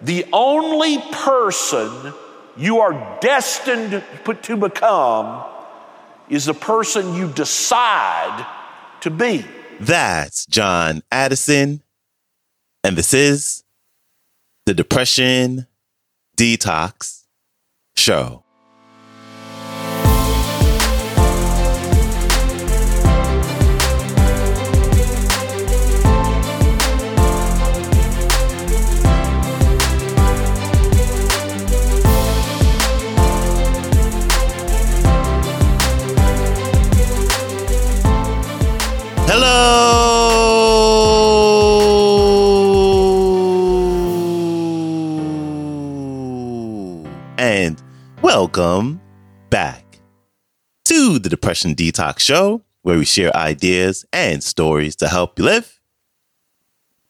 the only person you are destined to become is the person you decide to be. That's John Addison. And this is the Depression Detox Show. Welcome back to the Depression Detox Show, where we share ideas and stories to help you live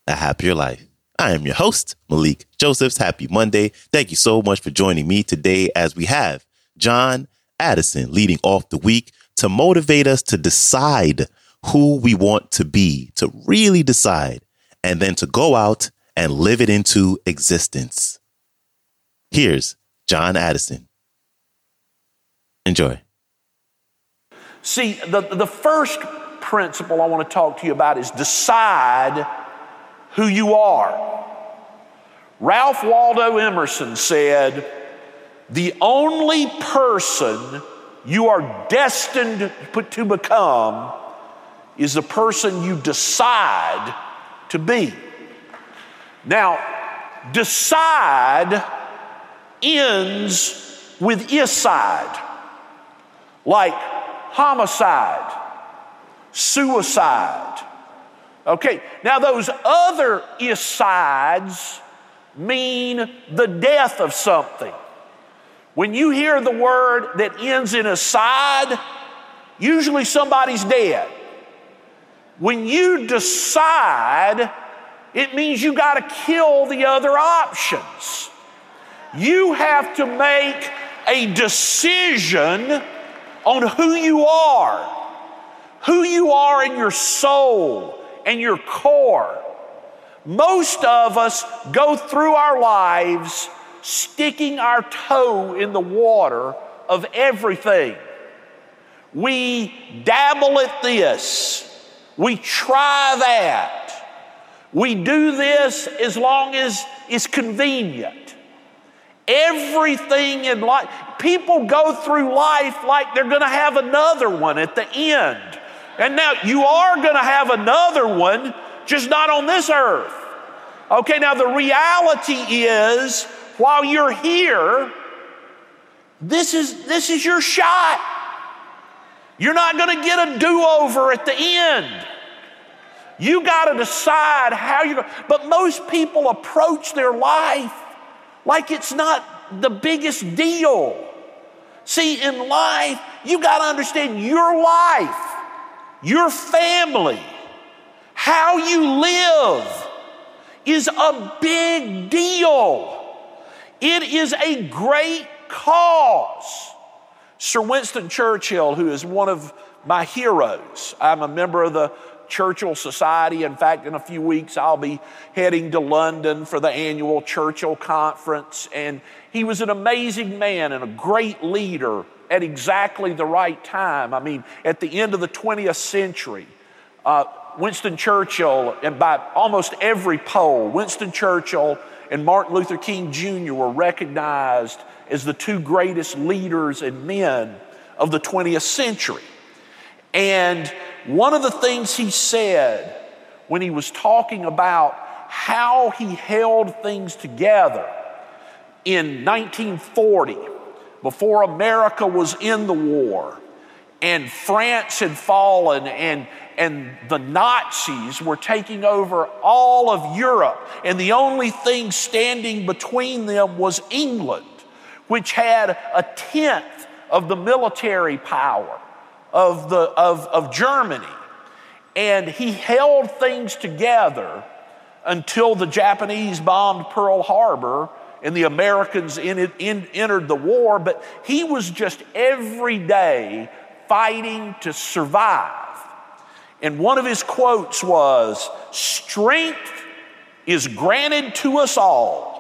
a happier life. I am your host, Malikee Josephs. Happy Monday. Thank you so much for joining me today as we have John Addison leading off the week to motivate us to decide who we want to be, to really decide, and then to go out and live it into existence. Here's John Addison. Enjoy. See, the, the first principle I want to talk to you about is decide who you are. Ralph Waldo Emerson said, The only person you are destined to become is the person you decide to be. Now, decide ends with iside, like homicide, suicide. Okay, now those other isides mean the death of something. When you hear the word that ends in a side, usually somebody's dead. When you decide, it means you got to kill the other options. You have to make a decision on who you are, who you are in your soul and your core. Most of us go through our lives sticking our toe in the water of everything. We dabble at this, we try that. We do this as long as it's convenient. Everything in life, people go through life like they're going to have another one at the end. And now you are going to have another one, just not on this earth. Okay, now the reality is while you're here, this is, this is your shot. You're not going to get a do over at the end. You got to decide how you're going But most people approach their life like it's not the biggest deal. See, in life, you got to understand your life, your family, how you live is a big deal. It is a great cause. Sir Winston Churchill, who is one of my heroes, I'm a member of the Churchill Society. In fact, in a few weeks, I'll be heading to London for the annual Churchill Conference. And he was an amazing man and a great leader at exactly the right time. I mean, at the end of the 20th century, uh, Winston Churchill, and by almost every poll, Winston Churchill and Martin Luther King Jr. were recognized as the two greatest leaders and men of the 20th century. And one of the things he said when he was talking about how he held things together in 1940, before America was in the war, and France had fallen, and, and the Nazis were taking over all of Europe, and the only thing standing between them was England, which had a tenth of the military power of, the, of, of Germany. And he held things together until the Japanese bombed Pearl Harbor and the Americans in it, in, entered the war. But he was just every day fighting to survive. And one of his quotes was Strength is granted to us all,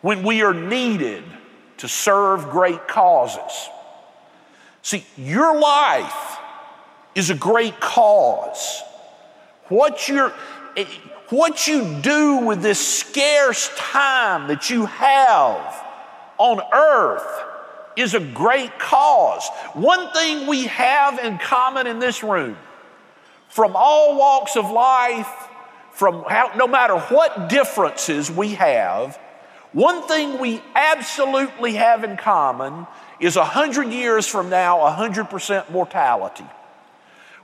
when we are needed to serve great causes. See, your life is a great cause. What, you eh, what you do with this scarce time that you have on earth is a great cause. One thing we have in common in this room, from all walks of life, from how, no matter what differences we have, one thing we absolutely have in common is 100 years from now, 100% mortality.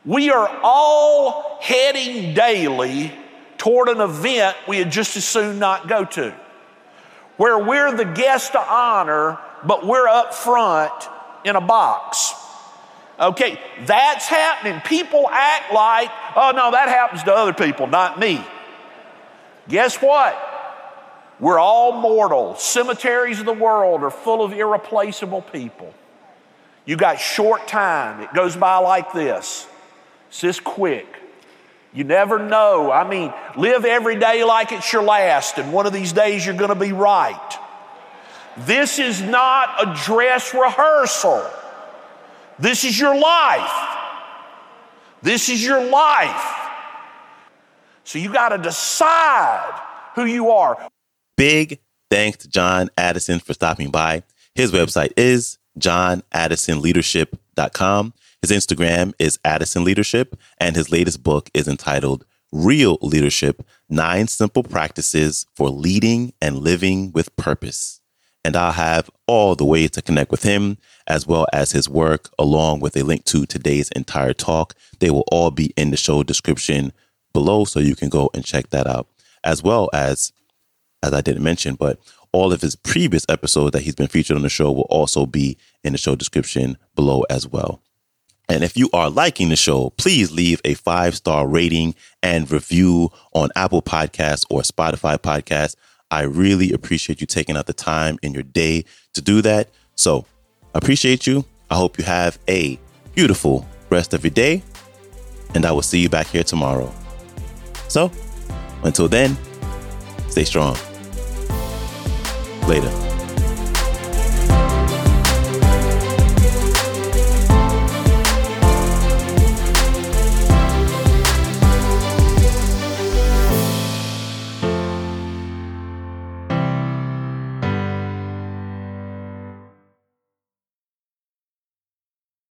We are all heading daily toward an event we had just as soon not go to, where we're the guest to honor, but we're up front in a box. Okay, that's happening. People act like, oh no, that happens to other people, not me. Guess what? We're all mortal. Cemeteries of the world are full of irreplaceable people. You got short time. It goes by like this. It's this quick. You never know. I mean, live every day like it's your last, and one of these days you're going to be right. This is not a dress rehearsal. This is your life. This is your life. So you got to decide who you are. Big thanks to John Addison for stopping by. His website is johnaddisonleadership.com. His Instagram is Addison Leadership, and his latest book is entitled Real Leadership Nine Simple Practices for Leading and Living with Purpose. And I'll have all the ways to connect with him, as well as his work, along with a link to today's entire talk. They will all be in the show description below, so you can go and check that out, as well as, as I didn't mention, but all of his previous episodes that he's been featured on the show will also be in the show description below as well. And if you are liking the show, please leave a five star rating and review on Apple Podcasts or Spotify Podcasts. I really appreciate you taking out the time in your day to do that. So, appreciate you. I hope you have a beautiful rest of your day, and I will see you back here tomorrow. So, until then, stay strong. Later.